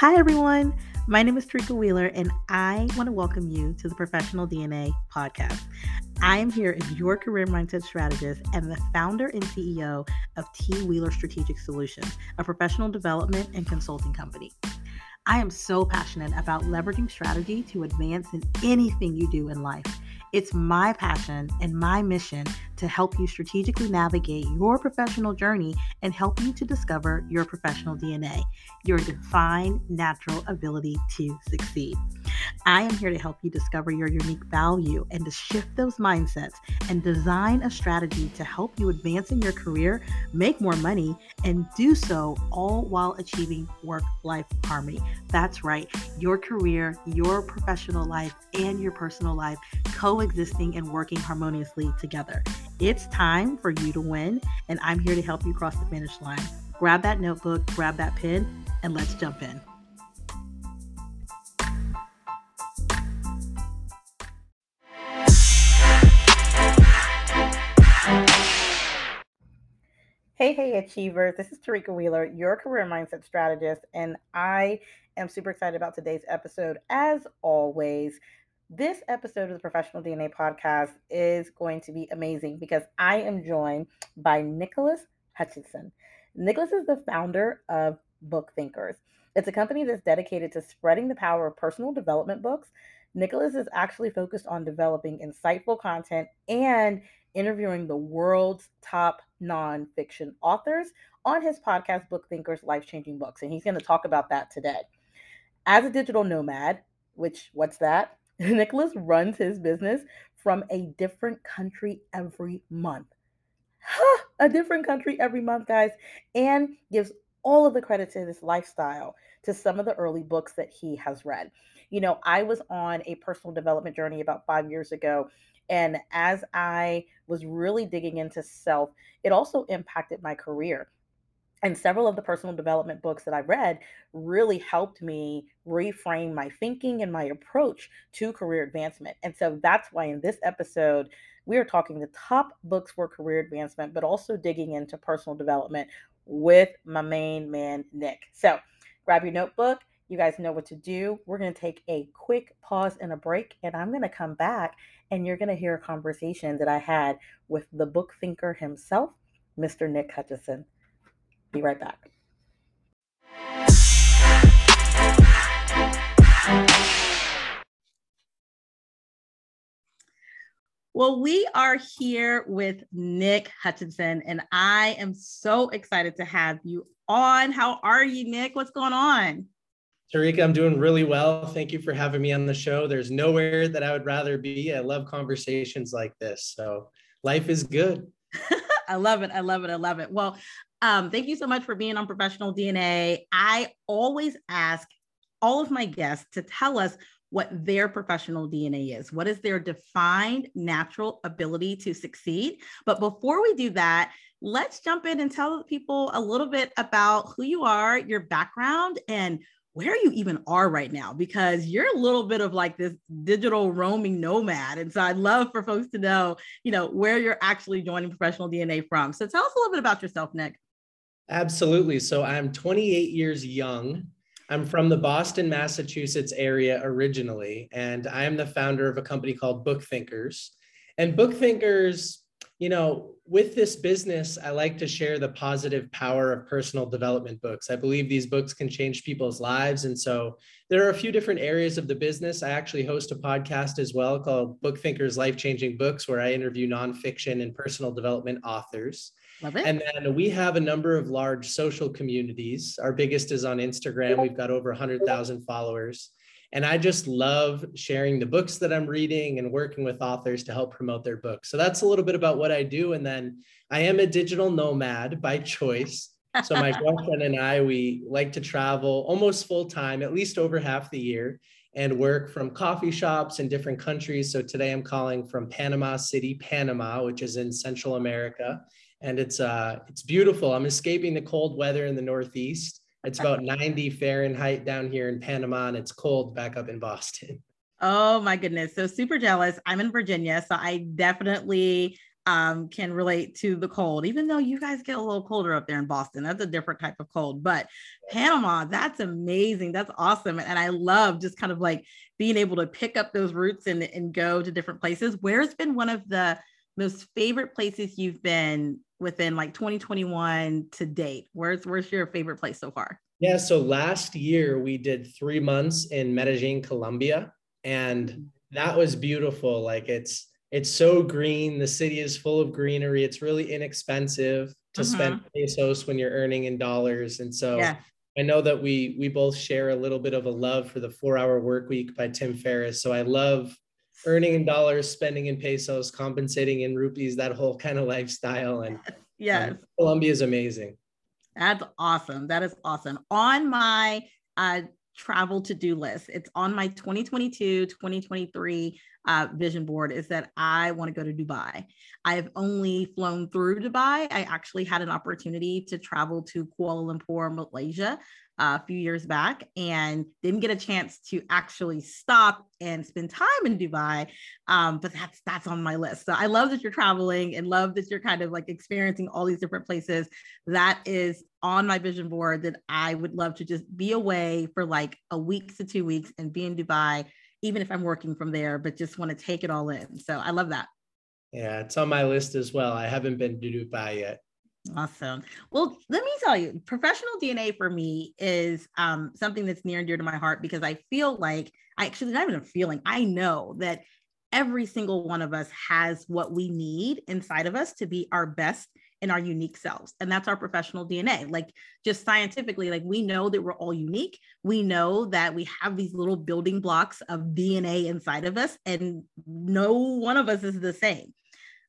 Hi, everyone. My name is Tarika Wheeler, and I want to welcome you to the Professional DNA podcast. I am here as your career mindset strategist and the founder and CEO of T. Wheeler Strategic Solutions, a professional development and consulting company. I am so passionate about leveraging strategy to advance in anything you do in life. It's my passion and my mission to help you strategically navigate your professional journey and help you to discover your professional DNA, your defined natural ability to succeed. I am here to help you discover your unique value and to shift those mindsets and design a strategy to help you advance in your career, make more money, and do so all while achieving work life harmony. That's right, your career, your professional life, and your personal life coexisting and working harmoniously together. It's time for you to win, and I'm here to help you cross the finish line. Grab that notebook, grab that pen, and let's jump in. Hey, hey, achievers. This is Tarika Wheeler, your career mindset strategist, and I am super excited about today's episode. As always, this episode of the Professional DNA podcast is going to be amazing because I am joined by Nicholas Hutchinson. Nicholas is the founder of Book Thinkers. It's a company that's dedicated to spreading the power of personal development books. Nicholas is actually focused on developing insightful content and interviewing the world's top nonfiction authors on his podcast, Book Thinkers Life Changing Books. And he's going to talk about that today. As a digital nomad, which, what's that? Nicholas runs his business from a different country every month. a different country every month, guys, and gives all of the credit to this lifestyle to some of the early books that he has read. You know, I was on a personal development journey about five years ago. And as I was really digging into self, it also impacted my career and several of the personal development books that I read really helped me reframe my thinking and my approach to career advancement. And so that's why in this episode, we are talking the top books for career advancement, but also digging into personal development with my main man, Nick. So grab your notebook. You guys know what to do. We're going to take a quick pause and a break, and I'm going to come back and you're going to hear a conversation that I had with the book thinker himself, Mr. Nick Hutchison. Be right back. Well, we are here with Nick Hutchinson, and I am so excited to have you on. How are you, Nick? What's going on? Tarika, I'm doing really well. Thank you for having me on the show. There's nowhere that I would rather be. I love conversations like this. So life is good. I love it. I love it. I love it. Well, um, thank you so much for being on Professional DNA. I always ask all of my guests to tell us what their professional DNA is. What is their defined natural ability to succeed? But before we do that, let's jump in and tell people a little bit about who you are, your background, and where you even are right now because you're a little bit of like this digital roaming nomad and so i'd love for folks to know you know where you're actually joining professional dna from so tell us a little bit about yourself nick Absolutely. So I'm 28 years young. I'm from the Boston, Massachusetts area originally, and I am the founder of a company called Book Thinkers. And Book Thinkers, you know, with this business, I like to share the positive power of personal development books. I believe these books can change people's lives. And so there are a few different areas of the business. I actually host a podcast as well called Book Thinkers Life Changing Books, where I interview nonfiction and personal development authors. Love it. And then we have a number of large social communities. Our biggest is on Instagram. We've got over 100,000 followers. And I just love sharing the books that I'm reading and working with authors to help promote their books. So that's a little bit about what I do. And then I am a digital nomad by choice. So my girlfriend and I, we like to travel almost full time, at least over half the year, and work from coffee shops in different countries. So today I'm calling from Panama City, Panama, which is in Central America and it's uh it's beautiful. I'm escaping the cold weather in the Northeast. It's about 90 Fahrenheit down here in Panama, and it's cold back up in Boston. Oh my goodness. So super jealous. I'm in Virginia. So I definitely um, can relate to the cold, even though you guys get a little colder up there in Boston. That's a different type of cold. But Panama, that's amazing. That's awesome. And I love just kind of like being able to pick up those roots and, and go to different places. Where's been one of the most favorite places you've been within like 2021 to date? Where's where's your favorite place so far? Yeah, so last year we did three months in Medellin, Colombia, and mm. that was beautiful. Like it's it's so green. The city is full of greenery. It's really inexpensive to mm-hmm. spend pesos when you're earning in dollars. And so yeah. I know that we we both share a little bit of a love for the four hour work week by Tim Ferriss. So I love earning in dollars, spending in pesos, compensating in rupees, that whole kind of lifestyle. And yes, um, Colombia is amazing. That's awesome. That is awesome. On my uh, travel to-do list, it's on my 2022, 2023 uh, vision board is that I want to go to Dubai. I've only flown through Dubai. I actually had an opportunity to travel to Kuala Lumpur, Malaysia a few years back and didn't get a chance to actually stop and spend time in Dubai. Um, but that's that's on my list. So I love that you're traveling and love that you're kind of like experiencing all these different places. That is on my vision board that I would love to just be away for like a week to two weeks and be in Dubai, even if I'm working from there, but just want to take it all in. So I love that. Yeah, it's on my list as well. I haven't been to Dubai yet. Awesome. Well, let me tell you, professional DNA for me is um, something that's near and dear to my heart because I feel like I actually not even a feeling. I know that every single one of us has what we need inside of us to be our best in our unique selves and that's our professional dna like just scientifically like we know that we're all unique. We know that we have these little building blocks of dna inside of us and no one of us is the same.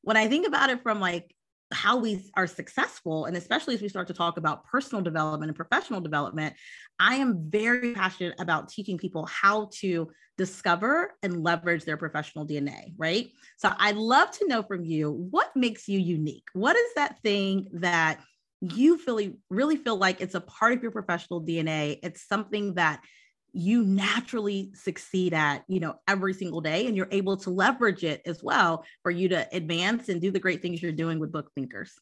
When i think about it from like how we are successful and especially as we start to talk about personal development and professional development i am very passionate about teaching people how to discover and leverage their professional dna right? So i'd love to know from you what makes you unique? What is that thing that you feel really feel like it's a part of your professional dna it's something that you naturally succeed at you know every single day and you're able to leverage it as well for you to advance and do the great things you're doing with book thinkers.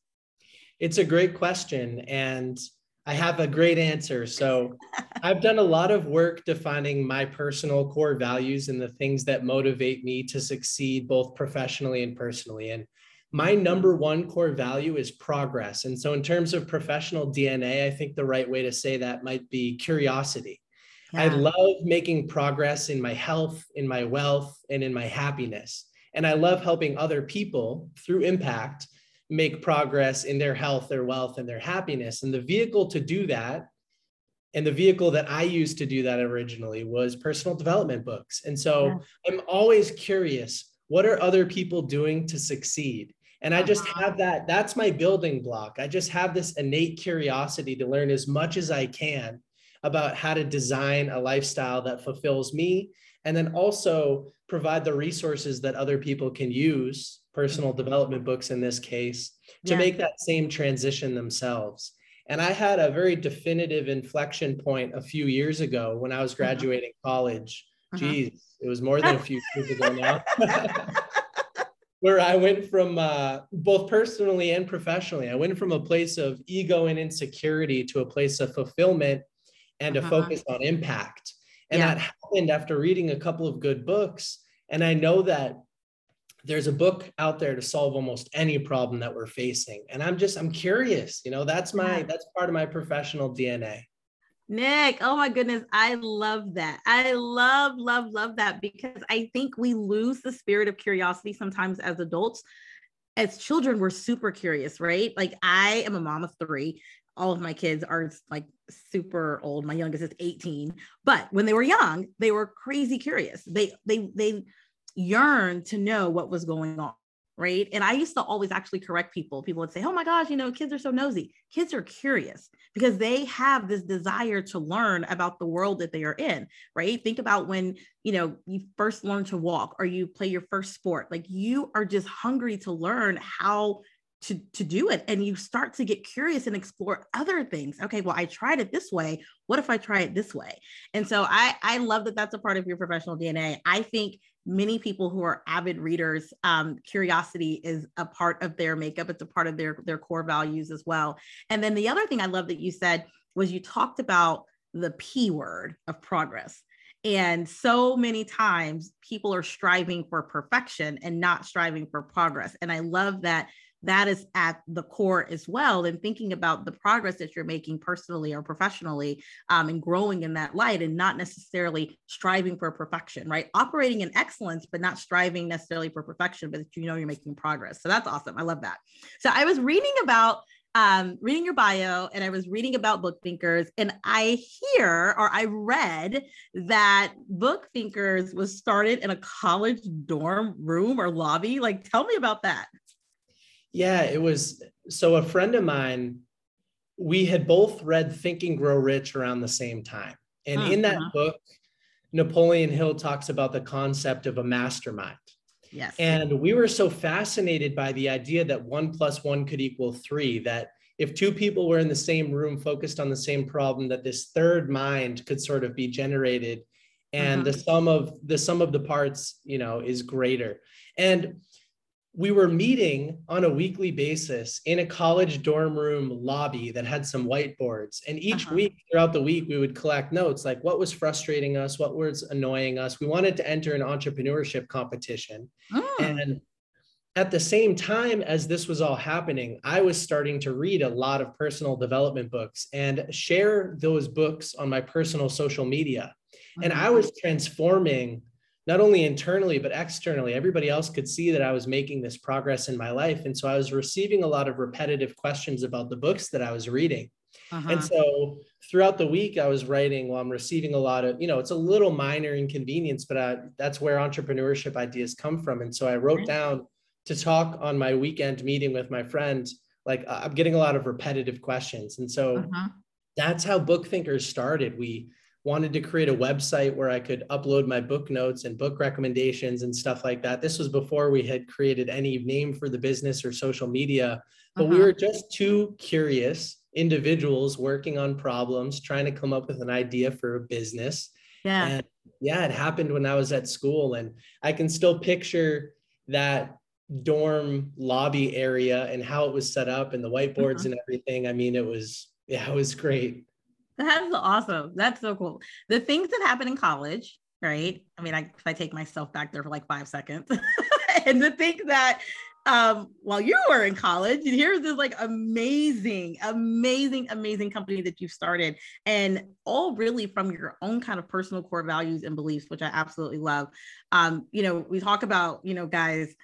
It's a great question and i have a great answer. So i've done a lot of work defining my personal core values and the things that motivate me to succeed both professionally and personally and my number one core value is progress. And so in terms of professional dna i think the right way to say that might be curiosity yeah. I love making progress in my health, in my wealth, and in my happiness. And I love helping other people through impact make progress in their health, their wealth, and their happiness. And the vehicle to do that, and the vehicle that I used to do that originally was personal development books. And so yeah. I'm always curious what are other people doing to succeed? And I just uh-huh. have that, that's my building block. I just have this innate curiosity to learn as much as I can about how to design a lifestyle that fulfills me and then also provide the resources that other people can use personal mm-hmm. development books in this case to yeah. make that same transition themselves and i had a very definitive inflection point a few years ago when i was uh-huh. graduating uh-huh. college geez uh-huh. it was more than a few years ago now where i went from uh, both personally and professionally i went from a place of ego and insecurity to a place of fulfillment and uh-huh. a focus on impact. And yeah. that happened after reading a couple of good books. And I know that there's a book out there to solve almost any problem that we're facing. And I'm just, I'm curious, you know, that's my, that's part of my professional DNA. Nick, oh my goodness, I love that. I love, love, love that because I think we lose the spirit of curiosity sometimes as adults. As children, we're super curious, right? Like, I am a mom of three all of my kids are like super old. My youngest is 18, but when they were young, they were crazy curious. They they they yearned to know what was going on, right? And I used to always actually correct people. People would say, "Oh my gosh, you know, kids are so nosy." Kids are curious because they have this desire to learn about the world that they are in, right? Think about when, you know, you first learn to walk or you play your first sport. Like you are just hungry to learn how to to do it and you start to get curious and explore other things okay well i tried it this way what if i try it this way and so i i love that that's a part of your professional dna i think many people who are avid readers, um, curiosity is a part of their makeup. It's a part of their their core values as well. And then the other thing I love that you said was you talked about the P word of progress. And so many times people are striving for perfection and not striving for progress. And I love that that is at the core as well and thinking about the progress that you're making personally or professionally um, and growing in that light and not necessarily striving for perfection right operating in excellence but not striving necessarily for perfection but you know you're making progress so that's awesome i love that so i was reading about um, reading your bio and I was reading about Book Thinkers, and I hear or I read that Book Thinkers was started in a college dorm room or lobby. Like, tell me about that. Yeah, it was. So a friend of mine, we had both read Think and Grow Rich around the same time. And uh-huh. in that uh-huh. book, Napoleon Hill talks about the concept of a mastermind. Yes. And we were so fascinated by the idea that one plus one could equal three, that if two people were in the same room focused on the same problem, that this third mind could sort of be generated and uh-huh. the sum of the sum of the parts, you know, is greater. And we were meeting on a weekly basis in a college dorm room lobby that had some whiteboards. And each uh-huh. week throughout the week, we would collect notes like what was frustrating us, what was annoying us. We wanted to enter an entrepreneurship competition. Oh. And at the same time as this was all happening, I was starting to read a lot of personal development books and share those books on my personal social media. And I was transforming not only internally but externally. Everybody else could see that i was making this progress in my life. And so i was receiving a lot of repetitive questions about the books that i was reading. Uh-huh. and so throughout the week i was writing while i'm receiving a lot of you know it's a little minor inconvenience but I, that's where entrepreneurship ideas come from. And so i wrote down to talk on my weekend meeting with my friend like i'm getting a lot of repetitive questions. And so uh-huh. that's how book thinkers started. We wanted to create a website where I could upload my book notes and book recommendations and stuff like that. This was before we had created any name for the business or social media, but uh-huh. we were just two curious individuals working on problems, trying to come up with an idea for a business. Yeah. And yeah, it happened when I was at school and I can still picture that dorm lobby area and how it was set up and the whiteboards uh-huh. and everything. I mean, it was yeah, it was great. That's awesome. That's so cool. The things that happen in college, right? I mean, I, if I take myself back there for like five seconds, and to think that um, while you were in college, here's this like amazing, amazing, amazing company that you've started, and all really from your own kind of personal core values and beliefs, which I absolutely love. Um, you know, we talk about, you know, guys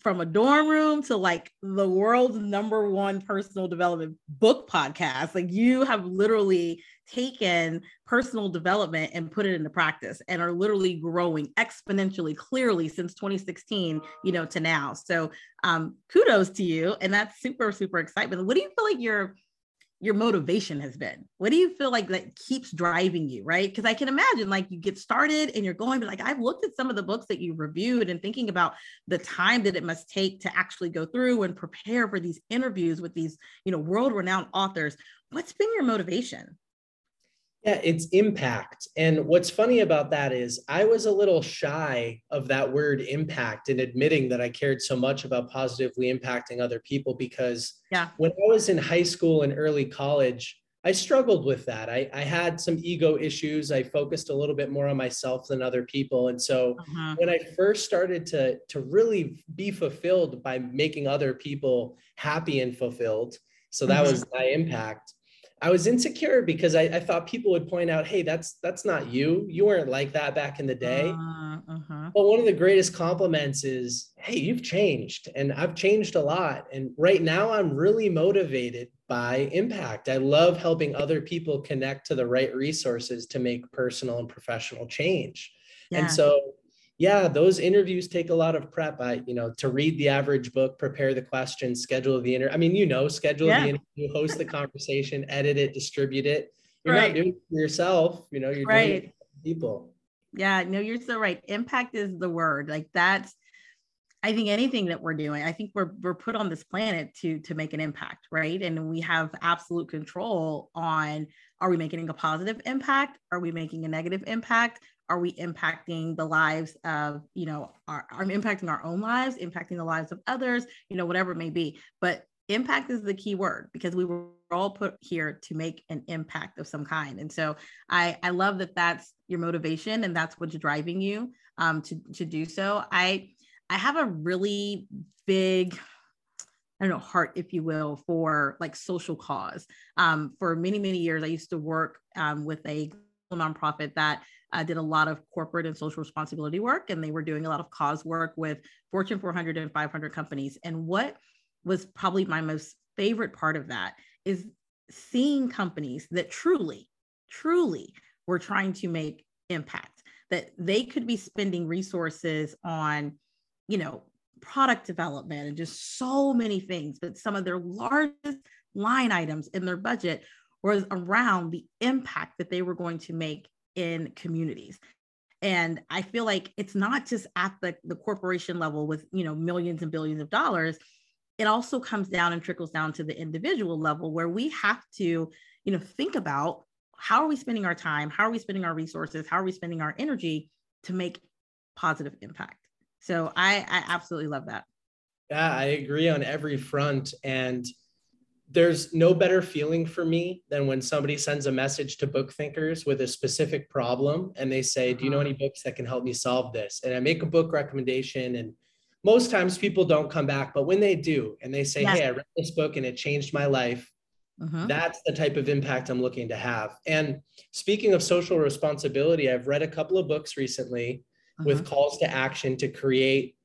from a dorm room to like the world's number one personal development book podcast. Like you have literally taken personal development and put it into practice and are literally growing exponentially clearly since 2016, you know, to now. So um kudos to you. And that's super, super excitement. What do you feel like your your motivation has been. What do you feel like that keeps driving you, right? Because I can imagine like you get started and you're going, but like I've looked at some of the books that you reviewed and thinking about the time that it must take to actually go through and prepare for these interviews with these, you know, world-renowned authors. What's been your motivation? Yeah, it's impact. And what's funny about that is I was a little shy of that word impact and admitting that I cared so much about positively impacting other people because yeah. when I was in high school and early college, I struggled with that. I, I had some ego issues. I focused a little bit more on myself than other people. And so uh-huh. when I first started to, to really be fulfilled by making other people happy and fulfilled, so that uh-huh. was my impact I was insecure because I, I, thought people would point out, hey, that's that's not you. You weren't like that back in the day. Uh, uh-huh. But one of the greatest compliments is, hey, you've changed, and I've changed a lot. And right now, I'm really motivated by impact. I love helping other people connect to the right resources to make personal and professional change. Yeah. And so yeah, those interviews take a lot of prep. I, you know, to read the average book, prepare the questions, schedule the interview. I mean, you know, schedule yeah. the interview, host the conversation, edit it, distribute it. You're right. not doing it for yourself, you know, you're right. doing it for people. Yeah, no, you're so right. Impact is the word. Like that's I think anything that we're doing, I think we're we're put on this planet to to make an impact, right? And we have absolute control on are we making a positive impact? Are we making a negative impact? Are we impacting the lives of you know are, are impacting our own lives impacting the lives of others you know whatever it may be. But impact is the key word because we were all put here to make an impact of some kind. And so i i love that that's your motivation and that's what's driving you um to to do so. I i have a really big I don't know, heart, if you will, for like social cause. Um, for many, many years, I used to work um, with a nonprofit that uh, did a lot of corporate and social responsibility work, and they were doing a lot of cause work with Fortune 400 and 500 companies. And what was probably my most favorite part of that is seeing companies that truly, truly were trying to make impact, that they could be spending resources on, you know, product development and just so many things, but some of their largest line items in their budget was around the impact that they were going to make in communities. And i feel like it's not just at the, the corporation level with you know millions and billions of dollars. It also comes down and trickles down to the individual level where we have to you know think about how are we spending our time? How are we spending our resources? How are we spending our energy to make positive impact? So i i absolutely love that. Yeah i agree on every front. And there's no better feeling for me than when somebody sends a message to book thinkers with a specific problem and they say do you know uh-huh. any books that can help me solve this and i make a book recommendation and most times people don't come back, but when they do and they say, yes. Hey, I read this book and it changed my life, uh-huh. that's the type of impact I'm looking to have. And speaking of social responsibility, I've read a couple of books recently uh-huh. with calls to action to create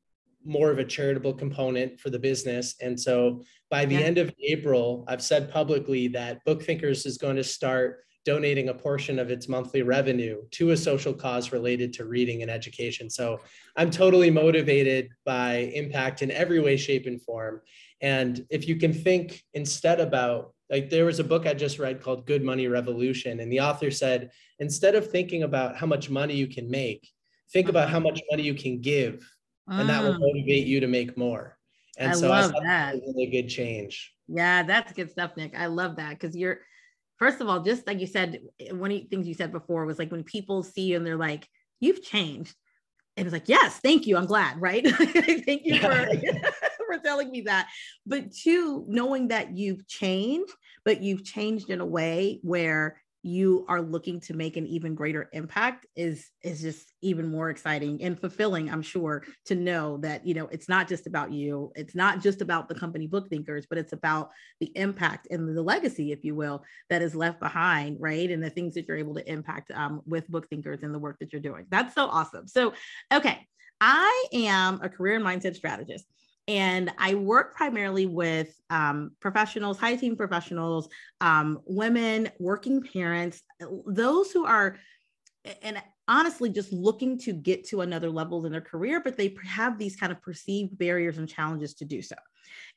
more of a charitable component for the business. And so by the yeah. end of April, I've said publicly that Book Thinkers is going to start donating a portion of its monthly revenue to a social cause related to reading and education. So I'm totally motivated by impact in every way, shape, and form. And if you can think instead about, like, there was a book I just read called Good Money Revolution, and the author said, instead of thinking about how much money you can make, think uh-huh. about how much money you can give, and that will mm. motivate you to make more. And I so love I that. really good change. Yeah, that's good stuff, Nick. I love that because you're first of all, just like you said, one of the things you said before was like when people see you and they're like, you've changed. And it's like, yes, thank you. I'm glad, right? thank you for, for telling me that. But two, knowing that you've changed, but you've changed in a way where you are looking to make an even greater impact is is just even more exciting and fulfilling i'm sure to know that you know it's not just about you. It's not just about the company book thinkers but it's about the impact and the legacy if you will that is left behind right? And the things that you're able to impact um, with book thinkers and the work that you're doing. That's so awesome. So okay i am a career and mindset strategist and I work primarily with um, professionals, high team professionals, um, women, working parents, those who are, and honestly, just looking to get to another level in their career, but they have these kind of perceived barriers and challenges to do so.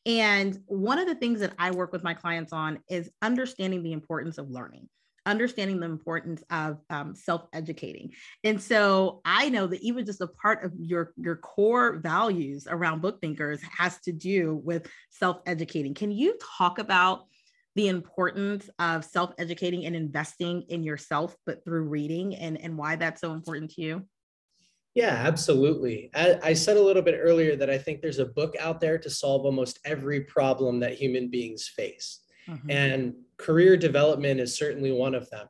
And one of the things that I work with my clients on is understanding the importance of learning understanding the importance of um, self-educating and so i know that even just a part of your your core values around book thinkers has to do with self-educating can you talk about the importance of self-educating and investing in yourself but through reading and and why that's so important to you yeah, absolutely. I, I, said a little bit earlier that I think there's a book out there to solve almost every problem that human beings face. Mm-hmm. And career development is certainly one of them.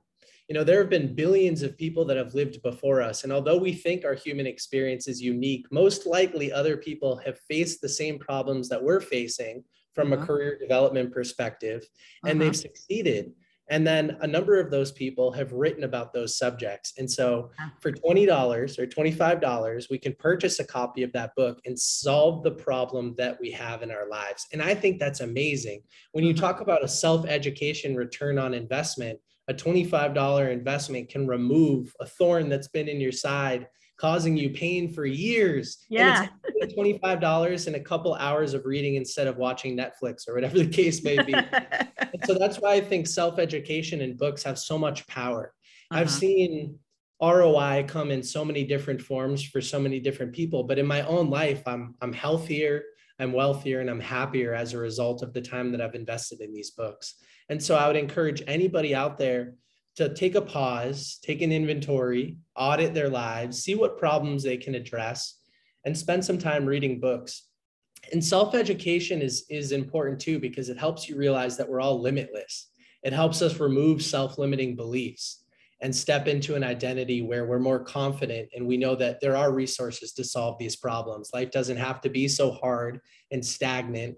You know, there have been billions of people that have lived before us. And although we think our human experience is unique, most likely other people have faced the same problems that we're facing from uh-huh. a career development perspective, and uh-huh. they've succeeded. And then a number of those people have written about those subjects. And so for $20 or $25, we can purchase a copy of that book and solve the problem that we have in our lives. And I think that's amazing. When you mm-hmm. talk about a self education return on investment, a $25 investment can remove a thorn that's been in your side causing you pain for years. Yeah. And it's $25 and a couple hours of reading instead of watching Netflix or whatever the case may be. so that's why I think self-education and books have so much power. Uh-huh. I've seen ROI come in so many different forms for so many different people, but in my own life, I'm I'm healthier, I'm wealthier, and I'm happier as a result of the time that I've invested in these books. And so I would encourage anybody out there to take a pause, take an inventory, audit their lives, see what problems they can address, and spend some time reading books. And self-education is, is important too, because it helps you realize that we're all limitless. It helps us remove self-limiting beliefs and step into an identity where we're more confident and we know that there are resources to solve these problems. Life doesn't have to be so hard and stagnant.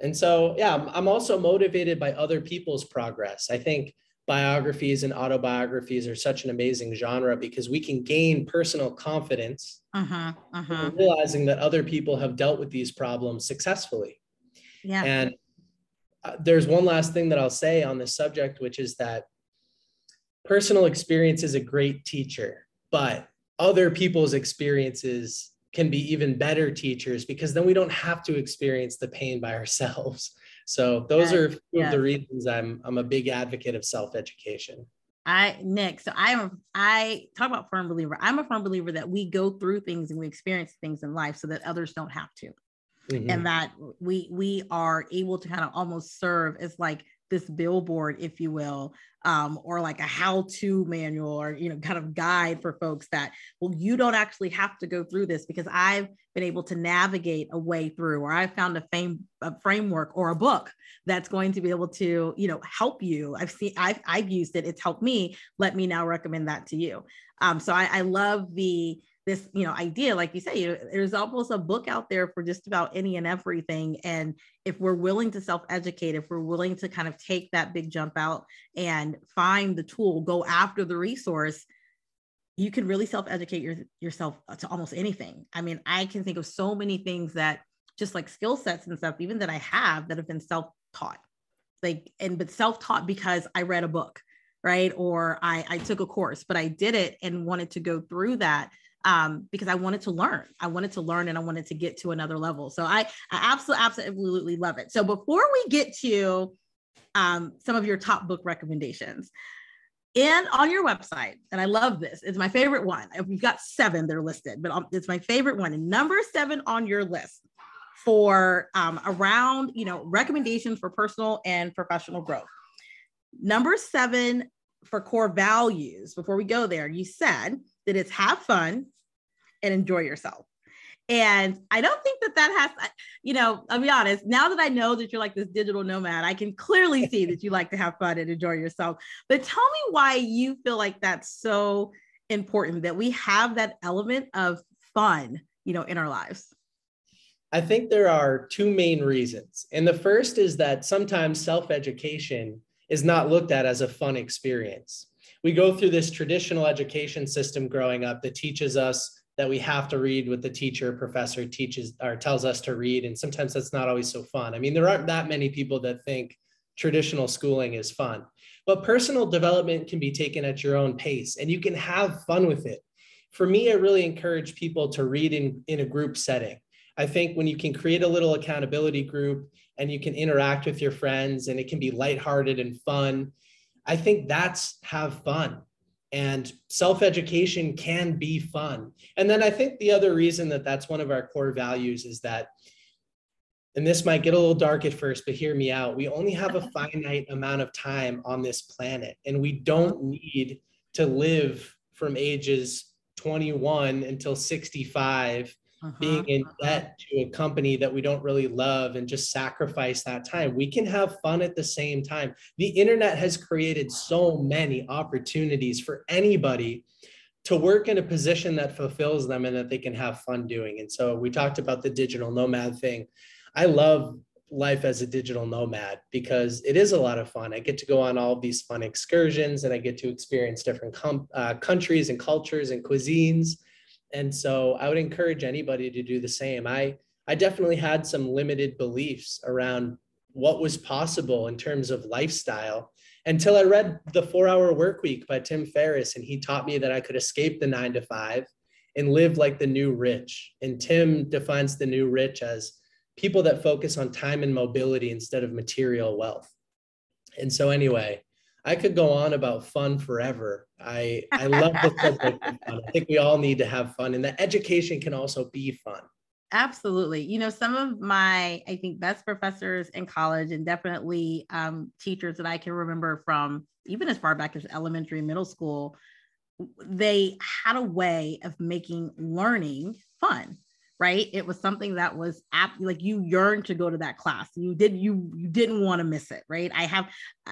And so, yeah, I'm also motivated by other people's progress. I think biographies and autobiographies are such an amazing genre because we can gain personal confidence uh-huh, uh-huh. realizing that other people have dealt with these problems successfully. Yeah. And uh, there's one last thing that I'll say on this subject, which is that personal experience is a great teacher, but other people's experiences can be even better teachers because then we don't have to experience the pain by ourselves. So those are the reasons I'm I'm a big advocate of self-education. I Nick, so I'm I talk about firm believer. I'm a firm believer that we go through things and we experience things in life so that others don't have to. Mm-hmm. And that we we are able to kind of almost serve as like this billboard, if you will, um, or like a how-to manual or you know kind of guide for folks that well you don't actually have to go through this because I've been able to navigate a way through or I've found a, fame, a framework or a book that's going to be able to you know help you. I've seen I've I've used it. It's helped me. Let me now recommend that to you. Um, so I, I love the this you know idea like you say there's almost a book out there for just about any and everything and if we're willing to self-educate if we're willing to kind of take that big jump out and find the tool go after the resource you can really self-educate your, yourself to almost anything. I mean i can think of so many things that just like skill sets and stuff even that i have that have been self-taught like and but self-taught because i read a book right? Or I, I took a course but i did it and wanted to go through that um, because I wanted to learn. I wanted to learn and I wanted to get to another level. So I, I absolutely, absolutely love it. So before we get to um, some of your top book recommendations, and on your website, and I love this, it's my favorite one. We've got seven that are listed, but it's my favorite one. And number seven on your list for um, around, you know, recommendations for personal and professional growth. Number seven for core values, before we go there, you said that it's have fun and enjoy yourself. And I don't think that that has, you know, I'll be honest, now that I know that you're like this digital nomad, I can clearly see that you like to have fun and enjoy yourself. But tell me why you feel like that's so important that we have that element of fun, you know, in our lives. I think there are two main reasons. And the first is that sometimes self education is not looked at as a fun experience we go through this traditional education system growing up that teaches us that we have to read what the teacher professor teaches or tells us to read and sometimes that's not always so fun. I mean there aren't that many people that think traditional schooling is fun but personal development can be taken at your own pace and you can have fun with it. For me i really encourage people to read in, in a group setting. I think when you can create a little accountability group and you can interact with your friends and it can be lighthearted and fun I think that's have fun. And self education can be fun. And then I think the other reason that that's one of our core values is that, and this might get a little dark at first, but hear me out. We only have a finite amount of time on this planet, and we don't need to live from ages 21 until 65 uh-huh, being in uh-huh. debt to a company that we don't really love and just sacrifice that time. We can have fun at the same time. The internet has created so many opportunities for anybody to work in a position that fulfills them and that they can have fun doing. And so we talked about the digital nomad thing. I love life as a digital nomad because it is a lot of fun. I get to go on all these fun excursions and I get to experience different com- uh, countries and cultures and cuisines and so I would encourage anybody to do the same. I I definitely had some limited beliefs around what was possible in terms of lifestyle until I read The 4-Hour Work Week by Tim Ferriss and he taught me that I could escape the 9 to 5 and live like the new rich. And Tim defines the new rich as people that focus on time and mobility instead of material wealth. And so anyway, I could go on about fun forever. I I love the subject. I think we all need to have fun, and that education can also be fun. Absolutely. You know, some of my, I think, best professors in college and definitely um, teachers that I can remember from even as far back as elementary, middle school, they had a way of making learning fun right it was something that was apt like you yearned to go to that class you did you you didn't want to miss it right i have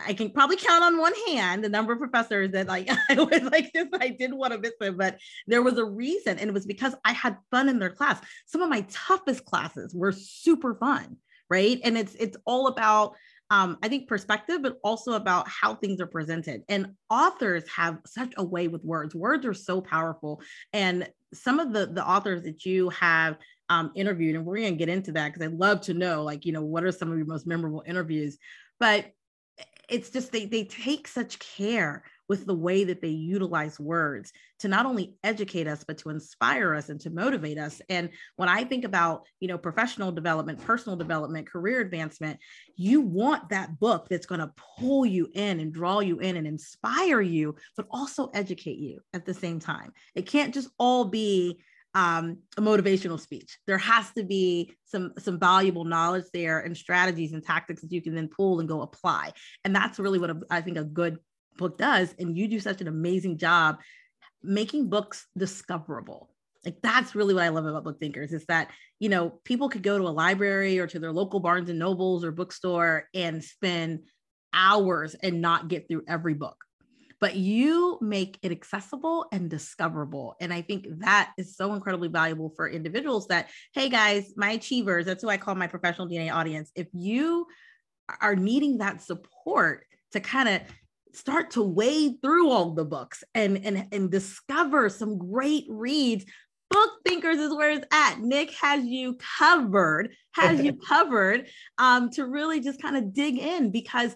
i can probably count on one hand the number of professors that like i was like this i didn't want to miss it but there was a reason and it was because i had fun in their class some of my toughest classes were super fun right and it's it's all about um, I think perspective, but also about how things are presented. And authors have such a way with words. Words are so powerful. And some of the the authors that you have um, interviewed, and we're going to get into that because I'd love to know, like, you know, what are some of your most memorable interviews? But it's just they they take such care with the way that they utilize words to not only educate us but to inspire us and to motivate us and when i think about you know professional development personal development career advancement you want that book that's going to pull you in and draw you in and inspire you but also educate you at the same time it can't just all be um, a motivational speech. There has to be some some valuable knowledge there and strategies and tactics that you can then pull and go apply. And that's really what a, I think a good book does and you do such an amazing job making books discoverable. Like that's really what i love about book thinkers is that you know people could go to a library or to their local barnes and nobles or bookstore and spend hours and not get through every book. But you make it accessible and discoverable and i think that is so incredibly valuable for individuals that hey guys my achievers that's who i call my professional dna audience if you are needing that support to kind of start to wade through all the books and, and, and discover some great reads. Book Thinkers is where it's at. Nick has you covered, has you covered um, to really just kind of dig in because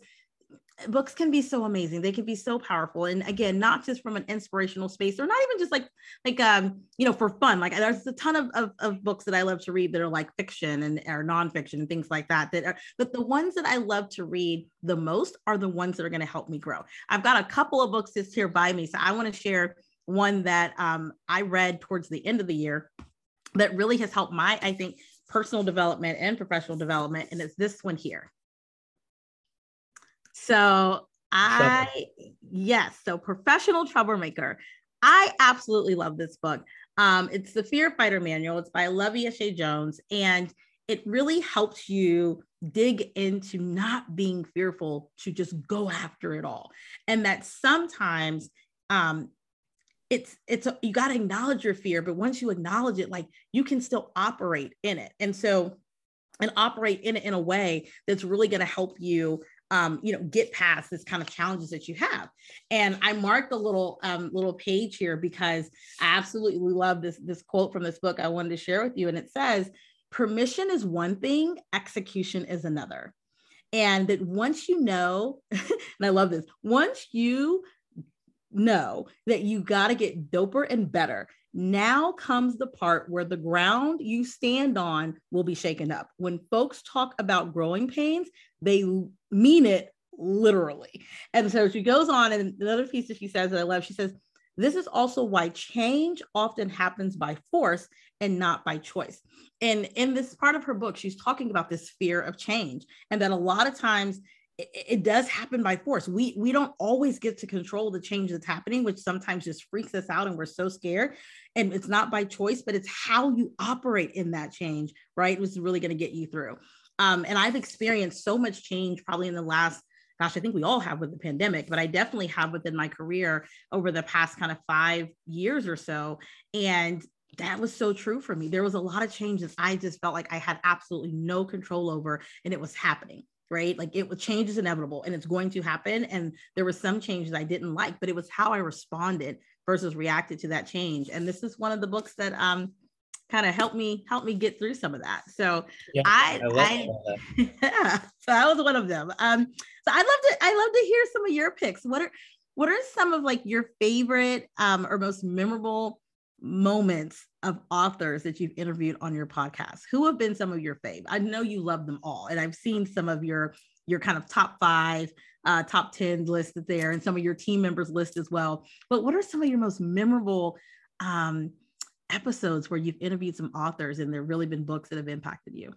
books can be so amazing. They can be so powerful. And again not just from an inspirational space or not even just like like um you know for fun. Like there's a ton of, of, of books that i love to read that are like fiction and or nonfiction and things like that that are but the ones that i love to read the most are the ones that are going to help me grow. I've got a couple of books just here by me so i want to share one that um, i read towards the end of the year that really has helped my i think personal development and professional development and it's this one here so I, yes, so professional troublemaker. I absolutely love this book. Um, it's the Fear Fighter Manual. It's by Luvvie Ajayi Jones, and it really helps you dig into not being fearful to just go after it all, and that sometimes um, it's it's you got to acknowledge your fear, but once you acknowledge it, like you can still operate in it, and so and operate in it in a way that's really going to help you um, you know, get past this kind of challenges that you have. And I marked a little um, little page here because I absolutely love this this quote from this book I wanted to share with you. And it says, "Permission is one thing, execution is another." And that once you know, and I love this, once you know that you got to get doper and better. Now comes the part where the ground you stand on will be shaken up. When folks talk about growing pains, they mean it literally. And so she goes on, and another piece that she says that I love, she says, This is also why change often happens by force and not by choice. And in this part of her book, she's talking about this fear of change, and that a lot of times it, it, does happen by force. We we don't always get to control the change that's happening, which sometimes just freaks us out and we're so scared. And it's not by choice, but it's how you operate in that change, right? Is really going to get you through. Um, and I've experienced so much change probably in the last, gosh, I think we all have with the pandemic, but I definitely have within my career over the past kind of five years or so. And that was so true for me. There was a lot of changes I just felt like I had absolutely no control over, and it was happening right? Like it was change is inevitable and it's going to happen. And there were some changes I didn't like, but it was how I responded versus reacted to that change. And this is one of the books that um kind of helped me help me get through some of that. So yeah, I, I, I yeah, so that was one of them. Um, so I'd love to I'd love to hear some of your picks. What are what are some of like your favorite um, or most memorable moments of authors that you've interviewed on your podcast? Who have been some of your fave? I know you love them all, and I've seen some of your your kind of top five, uh, top ten listed there, and some of your team members list as well. But what are some of your most memorable um, episodes where you've interviewed some authors and there have really been books that have impacted you?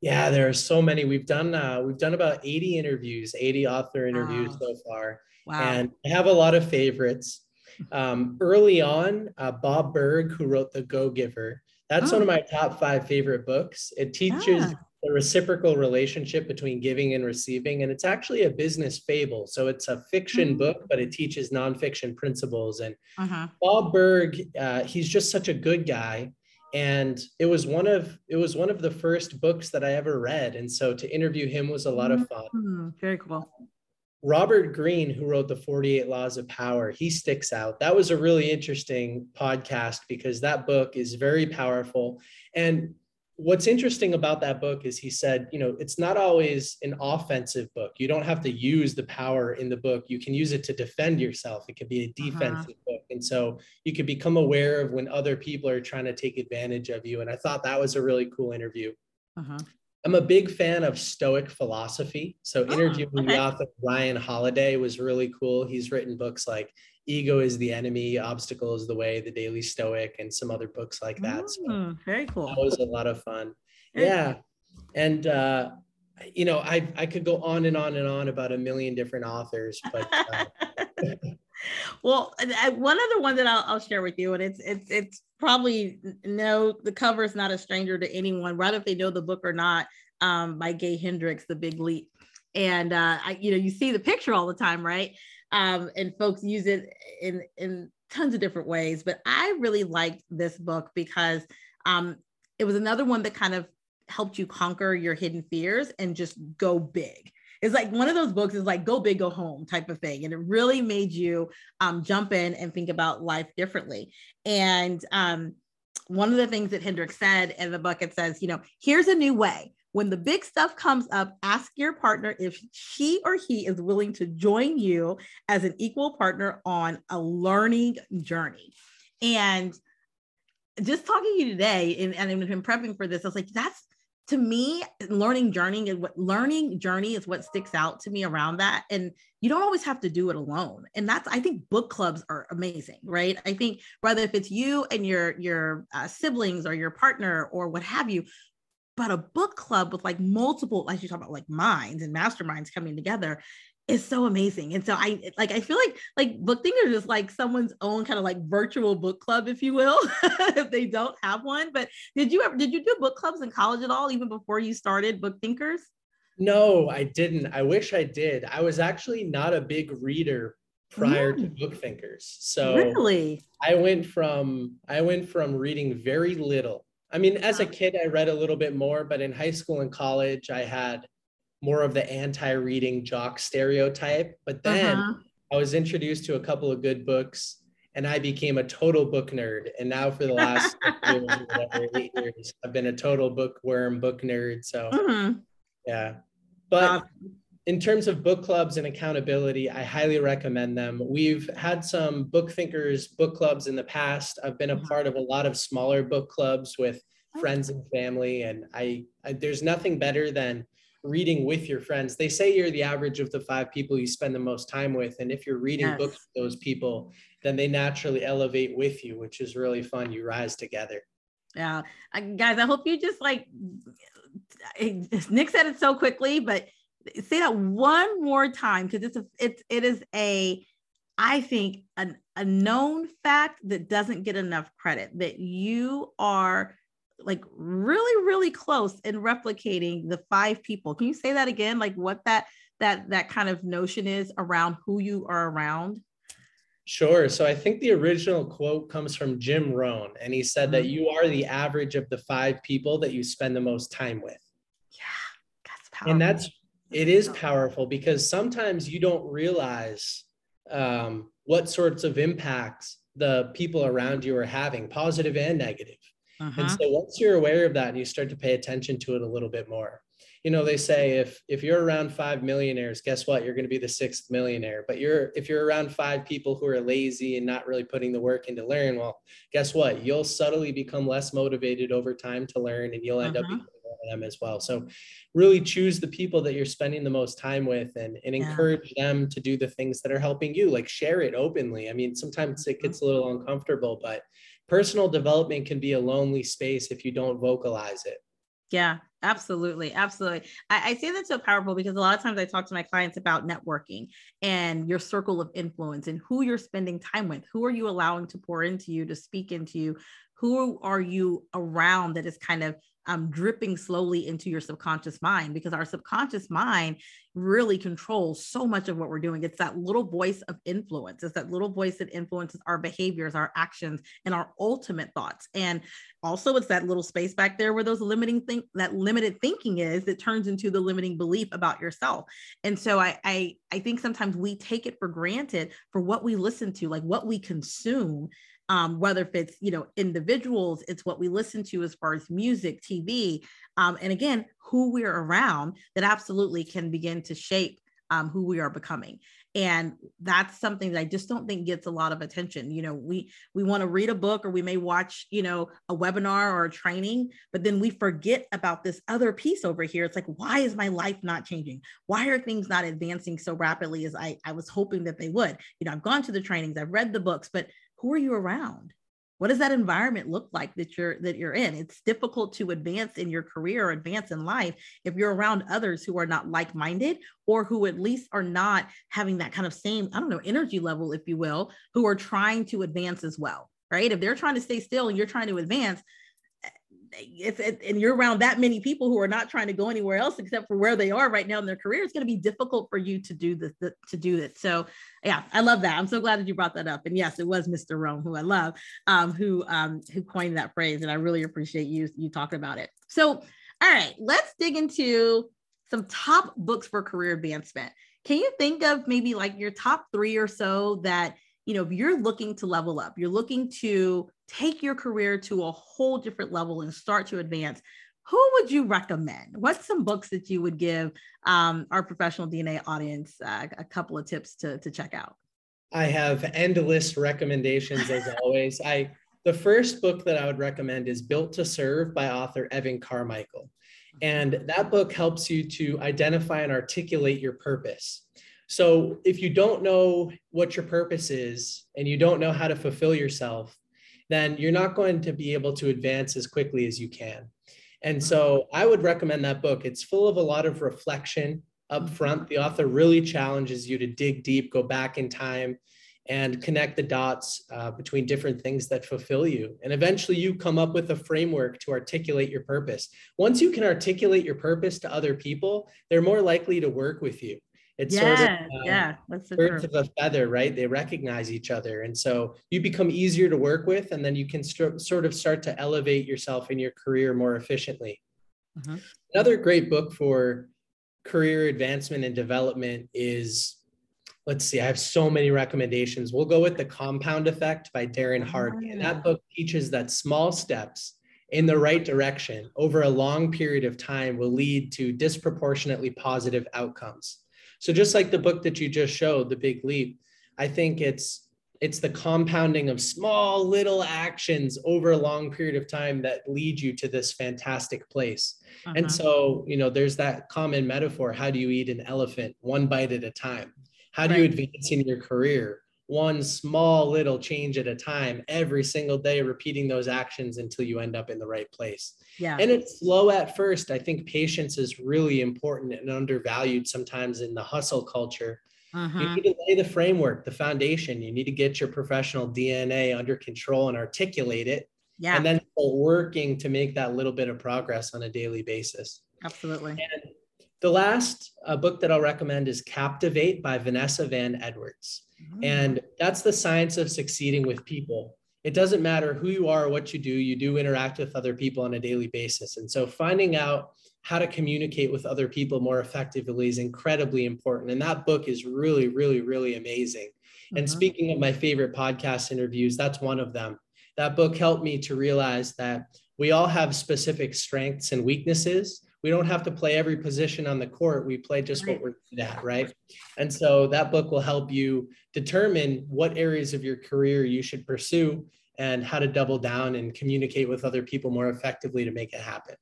Yeah, there are so many. We've done uh, we've done about 80 interviews, 80 author interviews wow. so far. Wow. And I have a lot of favorites. Um, early on, uh, Bob Burg, who wrote The Go Giver, that's oh. one of oh. my top five favorite books. It teaches the reciprocal relationship between giving and receiving, and it's actually a business fable. So it's a fiction mm-hmm. book, but it teaches nonfiction principles. And uh-huh. Bob Burg, uh, he's just such a good guy and it was one of it was one of the first books that I ever read, and so to interview him was a lot of fun. Mm-hmm. Very cool. Robert Greene, who wrote the 48 Laws of Power, he sticks out. That was a really interesting podcast because that book is very powerful. And what's interesting about that book is he said, you know, it's not always an offensive book. You don't have to use the power in the book. You can use it to defend yourself. It could be a uh-huh. defensive uh-huh. book. And so you could become aware of when other people are trying to take advantage of you. And I thought that was a really cool interview. Uh-huh. I'm a big fan of Stoic philosophy. So oh, interviewing oh, okay. the author Ryan Holiday was really cool. He's written books like Ego is the Enemy, Obstacle is the Way, The Daily Stoic, and some other books like that. So mm, very cool. That was a lot of fun. Yeah. And uh, you know, I I could go on and on and on about a million different authors, but uh, well, one other one that I'll, I'll, share with you, and it's it's it's probably no, the cover is not a stranger to anyone, right? If they know the book or not, um, by Gay Hendricks, The Big Leap, and uh, I, you know, you see the picture all the time, right? Um, and folks use it in in tons of different ways. But I really liked this book because um, it was another one that kind of helped you conquer your hidden fears and just go big. It's like one of those books is like go big, go home type of thing. And it really made you um, jump in and think about life differently. And um, one of the things that Hendricks said in the book, it says, you know, here's a new way. When the big stuff comes up, ask your partner if she or he is willing to join you as an equal partner on a learning journey. And just talking to you today, and, and I've been prepping for this, I was like, that's to me, learning journey is what learning journey is what sticks out to me around that. And you don't always have to do it alone. And that's I think book clubs are amazing, right? I think whether if it's you and your your uh, siblings or your partner or what have you, but a book club with like multiple, like you talk about like minds and masterminds coming together is so amazing. And so I like I feel like like book thinkers is like someone's own kind of like virtual book club, if you will, if they don't have one. But did you ever did you do book clubs in college at all, even before you started book thinkers? No, I didn't. I wish I did. I was actually not a big reader prior mm. to book thinkers. So really I went from I went from reading very little I mean, as a kid, I read a little bit more, but in high school and college, I had more of the anti-reading jock stereotype. But then uh-huh. I was introduced to a couple of good books, and I became a total book nerd. And now, for the last years, whatever, eight years, I've been a total bookworm, book nerd. So, uh-huh. yeah. But in terms of book clubs and accountability, I highly recommend them. We've had some book thinkers book clubs in the past. I've been a mm-hmm. part of a lot of smaller book clubs with oh. friends and family, and I, I there's nothing better than reading with your friends. They say you're the average of the five people you spend the most time with, and if you're reading yes. books with those people, then they naturally elevate with you, which is really fun. You rise together. Yeah, guys, I hope you just like Nick said it so quickly, but say that one more time because it's a it's it is a I think an, a known fact that doesn't get enough credit that you are like really really close in replicating the five people. Can you say that again? Like what that that that kind of notion is around who you are around? Sure. So I think the original quote comes from Jim Rohn, and he said mm-hmm. that you are the average of the five people that you spend the most time with. Yeah, that's powerful. And that's it is powerful because sometimes you don't realize um, what sorts of impacts the people around you are having, positive and negative. Uh-huh. And so once you're aware of that and you start to pay attention to it a little bit more, you know, they say if if you're around five millionaires, guess what? You're going to be the sixth millionaire. But you're if you're around five people who are lazy and not really putting the work into learn, well, guess what? You'll subtly become less motivated over time to learn, and you'll end uh-huh. up them as well. So really choose the people that you're spending the most time with and, and yeah. encourage them to do the things that are helping you, like share it openly. I mean, sometimes it mm-hmm. gets a little uncomfortable, but personal development can be a lonely space if you don't vocalize it. Yeah, absolutely. Absolutely. I, I, say that's so powerful because a lot of times I talk to my clients about networking and your circle of influence and who you're spending time with. Who are you allowing to pour into you, to speak into you? Who are you around that is kind of um, dripping slowly into your subconscious mind because our subconscious mind really controls so much of what we're doing. It's that little voice of influence. It's that little voice that influences our behaviors, our actions, and our ultimate thoughts. And also, it's that little space back there where those limiting think that limited thinking is that turns into the limiting belief about yourself. And so, I I I think sometimes we take it for granted for what we listen to, like what we consume um, whether if it's you know individuals it's what we listen to as far as music tv um, and again who we're around that absolutely can begin to shape um, who we are becoming. And that's something that i just don't think gets a lot of attention. You know we we want to read a book or we may watch you know a webinar or a training but then we forget about this other piece over here. It's like why is my life not changing? Why are things not advancing so rapidly as i i was hoping that they would? You know i've gone to the trainings i've read the books but who are you around? What does that environment look like that you're that you're in? It's difficult to advance in your career or advance in life if you're around others who are not like-minded or who at least are not having that kind of same i don't know energy level if you will who are trying to advance as well right? If they're trying to stay still and you're trying to advance if it, and you're around that many people who are not trying to go anywhere else except for where they are right now in their career, it's going to be difficult for you to do this to do this. So yeah, I love that. I'm so glad that you brought that up. And yes, it was Mr. Rohn who I love, um, who um, who coined that phrase, and I really appreciate you you talking about it. So all right, let's dig into some top books for career advancement. Can you think of maybe like your top three or so that you know if you're looking to level up, you're looking to take your career to a whole different level and start to advance, who would you recommend? What's some books that you would give um, our professional DNA audience uh, a couple of tips to, to check out? I have endless recommendations as always. I the first book that I would recommend is Built to Serve by author Evan Carmichael. And that book helps you to identify and articulate your purpose. So if you don't know what your purpose is and you don't know how to fulfill yourself, then you're not going to be able to advance as quickly as you can. And so I would recommend that book. It's full of a lot of reflection up front. The author really challenges you to dig deep, go back in time, and connect the dots uh, between different things that fulfill you. And eventually you come up with a framework to articulate your purpose. Once you can articulate your purpose to other people, they're more likely to work with you. It's yeah, sort of um, yeah, that's birds of a feather, right? They recognize each other, and so you become easier to work with, and then you can st- sort of start to elevate yourself in your career more efficiently. Mm-hmm. Another great book for career advancement and development is let's see, I have so many recommendations. We'll go with The Compound Effect by Darren Hardy. And that ah. book teaches that small steps in the right direction over a long period of time will lead to disproportionately positive outcomes. So just like the book that you just showed, The Big Leap, I think it's it's the compounding of small little actions over a long period of time that lead you to this fantastic place. Uh-huh. And so, you know, there's that common metaphor. How do you eat an elephant one bite at a time? How do right. you advance in your career? One small little change at a time, every single day, repeating those actions until you end up in the right place. Yeah. And it's slow at first. I think patience is really important and undervalued sometimes in the hustle culture. Uh-huh. You need to lay the framework, the foundation. You need to get your professional DNA under control and articulate it. Yeah. And then working to make that little bit of progress on a daily basis. Absolutely. And the last uh, book that I'll recommend is Captivate by Vanessa Van Edwards. Mm-hmm. And that's the science of succeeding with people it doesn't matter who you are or what you do, you do interact with other people on a daily basis. And so finding out how to communicate with other people more effectively is incredibly important. And that book is really, really, really amazing. And mm-hmm. speaking of my favorite podcast interviews, that's one of them. That book helped me to realize that we all have specific strengths and weaknesses. We don't have to play every position on the court. We play just what we're good at, right? And so that book will help you determine what areas of your career you should pursue and how to double down and communicate with other people more effectively to make it happen.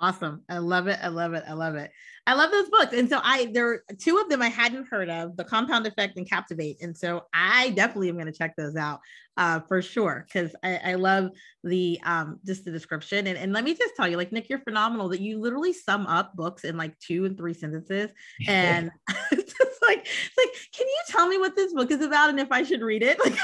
Awesome. I love it. I love it. I love it. I love those books. And so I there are two of them I hadn't heard of, The Compound Effect and Captivate. And so I definitely am going to check those out uh, for sure because I, I, love the um just the description. And, and let me just tell you, like Nick, you're phenomenal that you literally sum up books in like two and three sentences. And it's just like it's like, can you tell me what this book is about and if I should read it? Like,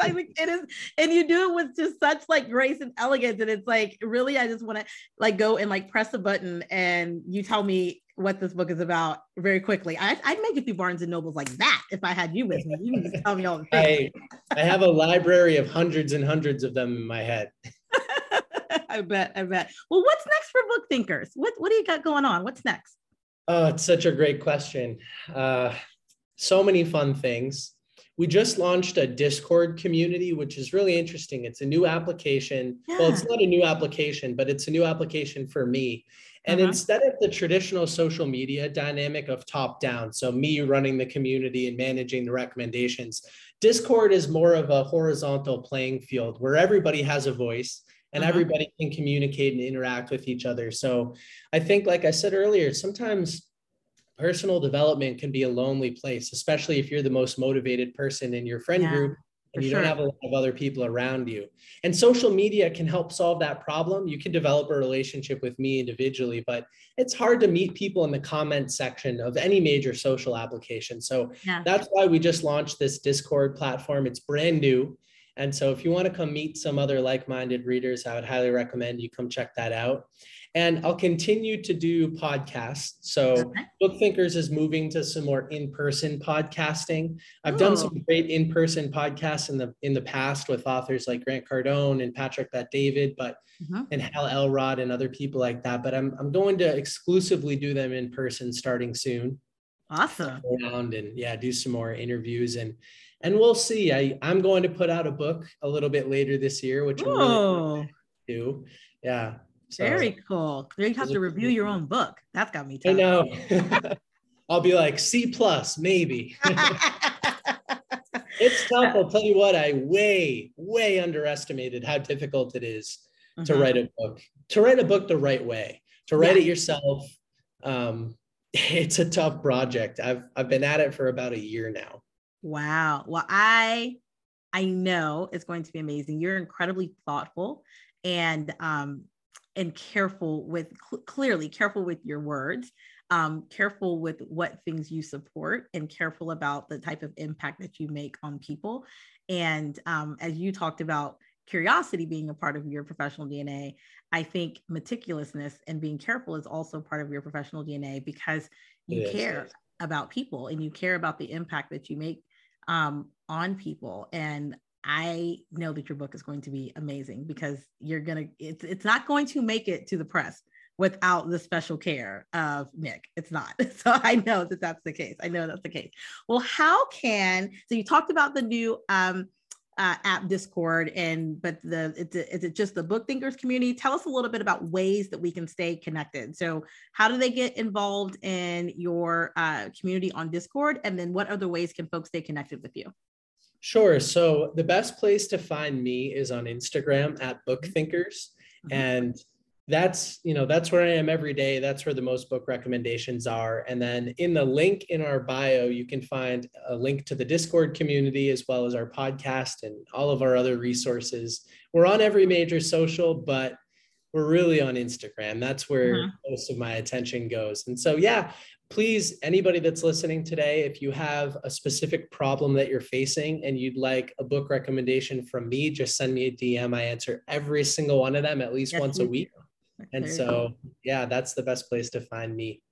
I think it is, and you do it with just such like grace and elegance. And it's like really, I just want to like go and like press a button and you tell me what this book is about very quickly. I, would make it through Barnes and Nobles like that if I had you with me. You can just tell me all the things. I, I have a library of hundreds and hundreds of them in my head. I bet. I bet. Well, what's next for book thinkers? What What do you got going on? What's next? Oh, it's such a great question. Uh, so many fun things. We just launched a Discord community, which is really interesting. It's a new application. Yeah. Well, it's not a new application, but it's a new application for me. And uh-huh. instead of the traditional social media dynamic of top down, so me running the community and managing the recommendations, Discord is more of a horizontal playing field where everybody has a voice and uh-huh. everybody can communicate and interact with each other. So I think, like I said earlier, sometimes personal development can be a lonely place, especially if you're the most motivated person in your friend yeah. group and you sure. don't have a lot of other people around you. And social media can help solve that problem. You can develop a relationship with me individually, but it's hard to meet people in the comment section of any major social application. So yeah. that's why we just launched this Discord platform. It's brand new. And so if you want to come meet some other like-minded readers, I would highly recommend you come check that out. And I'll continue to do podcasts. So okay. Book Thinkers is moving to some more in-person podcasting. I've Ooh. done some great in-person podcasts in the in the past with authors like Grant Cardone and Patrick Bet David, but mm-hmm. and Hal Elrod and other people like that. But I'm I'm going to exclusively do them in person starting soon. Awesome. Around and yeah, do some more interviews and and we'll see. I I'm going to put out a book a little bit later this year, which I'm really do. Yeah. So, Very cool. You have to review your own book. That's got me. I know. I'll be like C plus, maybe. it's tough. I'll tell you what. I way, way underestimated how difficult it is to mm-hmm. write a book. To write a book the right way. To write yeah. it yourself. Um, it's a tough project. I've I've been at it for about a year now. Wow. Well, I I know it's going to be amazing. You're incredibly thoughtful and um and careful with cl- clearly careful with your words um, careful with what things you support and careful about the type of impact that you make on people and um, as you talked about curiosity being a part of your professional dna i think meticulousness and being careful is also part of your professional dna because you yes, care yes. about people and you care about the impact that you make um, on people and I know that your book is going to be amazing because you're gonna it's it's not going to make it to the press without the special care of Nick. It's not. So I know that that's the case. I know that's the case. Well, how can so you talked about the new um uh, app Discord and but the it's is it just the book thinkers community? Tell us a little bit about ways that we can stay connected. So how do they get involved in your uh, community on Discord, and then what other ways can folks stay connected with you? Sure. So the best place to find me is on Instagram at Book Thinkers. Mm-hmm. And that's, you know, that's where I am every day. That's where the most book recommendations are. And then in the link in our bio, you can find a link to the Discord community as well as our podcast and all of our other resources. We're on every major social, but we're really on Instagram. That's where mm-hmm. most of my attention goes. And so, yeah, please, anybody that's listening today, if you have a specific problem that you're facing and you'd like a book recommendation from me, just send me a DM. I answer every single one of them at least yes, once a week. And so, yeah, that's the best place to find me.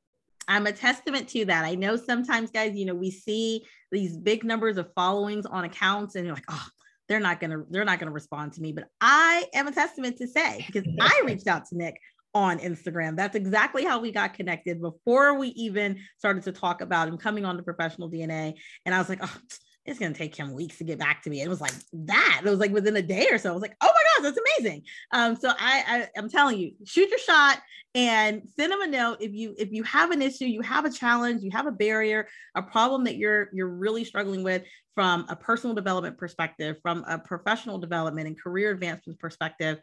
I'm a testament to that. I know sometimes, guys, you know, we see these big numbers of followings on accounts, and you're like, oh, they're not gonna, they're not gonna respond to me. But I am a testament to say because I reached out to Nick on Instagram. That's exactly how we got connected before we even started to talk about him coming on to professional DNA. And I was like, oh, it's going to take him weeks to get back to me. It was like that. It was like within a day or so. I was like, oh my gosh, that's amazing. Um, so I, I I'm telling you, shoot your shot and send him a note if you if you have an issue, you have a challenge, you have a barrier, a problem that you're you're really struggling with from a personal development perspective, from a professional development and career advancement perspective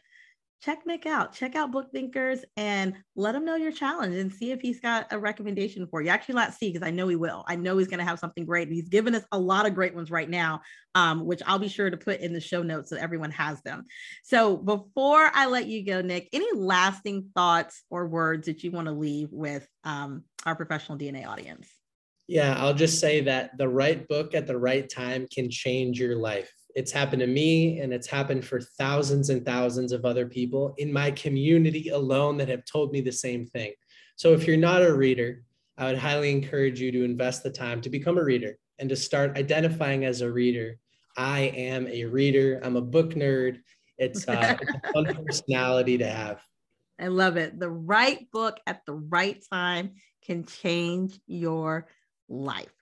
check Nick out. Check out Book Thinkers and let him know your challenge and see if he's got a recommendation for you. Actually, let's see, because I know he will. I know he's going to have something great. He's given us a lot of great ones right now, um, which I'll be sure to put in the show notes so everyone has them. So before I let you go, Nick, any lasting thoughts or words that you want to leave with um, our professional DNA audience? Yeah, I'll just say that the right book at the right time can change your life. It's happened to me and it's happened for thousands and thousands of other people in my community alone that have told me the same thing. So if you're not a reader, I would highly encourage you to invest the time to become a reader and to start identifying as a reader. I am a reader. I'm a book nerd. It's, uh, it's a fun personality to have. I love it. The right book at the right time can change your life.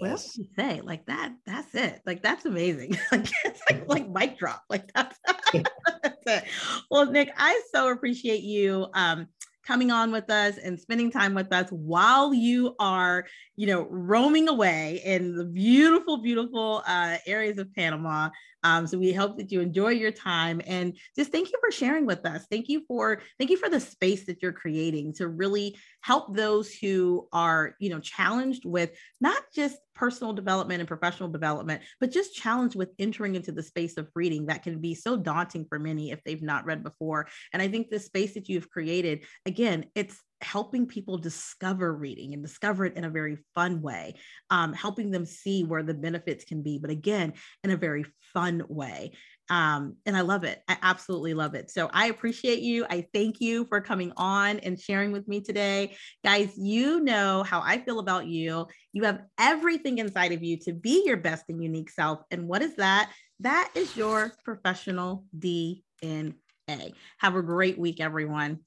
What else you say? Like that, that's it. Like that's amazing. like it's like, like mic drop. Like that's, that's it. Well, Nick, I so appreciate you um coming on with us and spending time with us while you are, you know, roaming away in the beautiful, beautiful uh, areas of Panama. Um, so we hope that you enjoy your time and just thank you for sharing with us. Thank you for thank you for the space that you're creating to really help those who are, you know, challenged with not just personal development and professional development, but just challenged with entering into the space of reading that can be so daunting for many if they've not read before. And I think the space that you've created, again, it's helping people discover reading and discover it in a very fun way, um, helping them see where the benefits can be, but again, in a very fun way. Um, and I love it. I absolutely love it. So I appreciate you. I thank you for coming on and sharing with me today. Guys, you know how I feel about you. You have everything inside of you to be your best and unique self. And what is that? That is your professional DNA. Have a great week, everyone.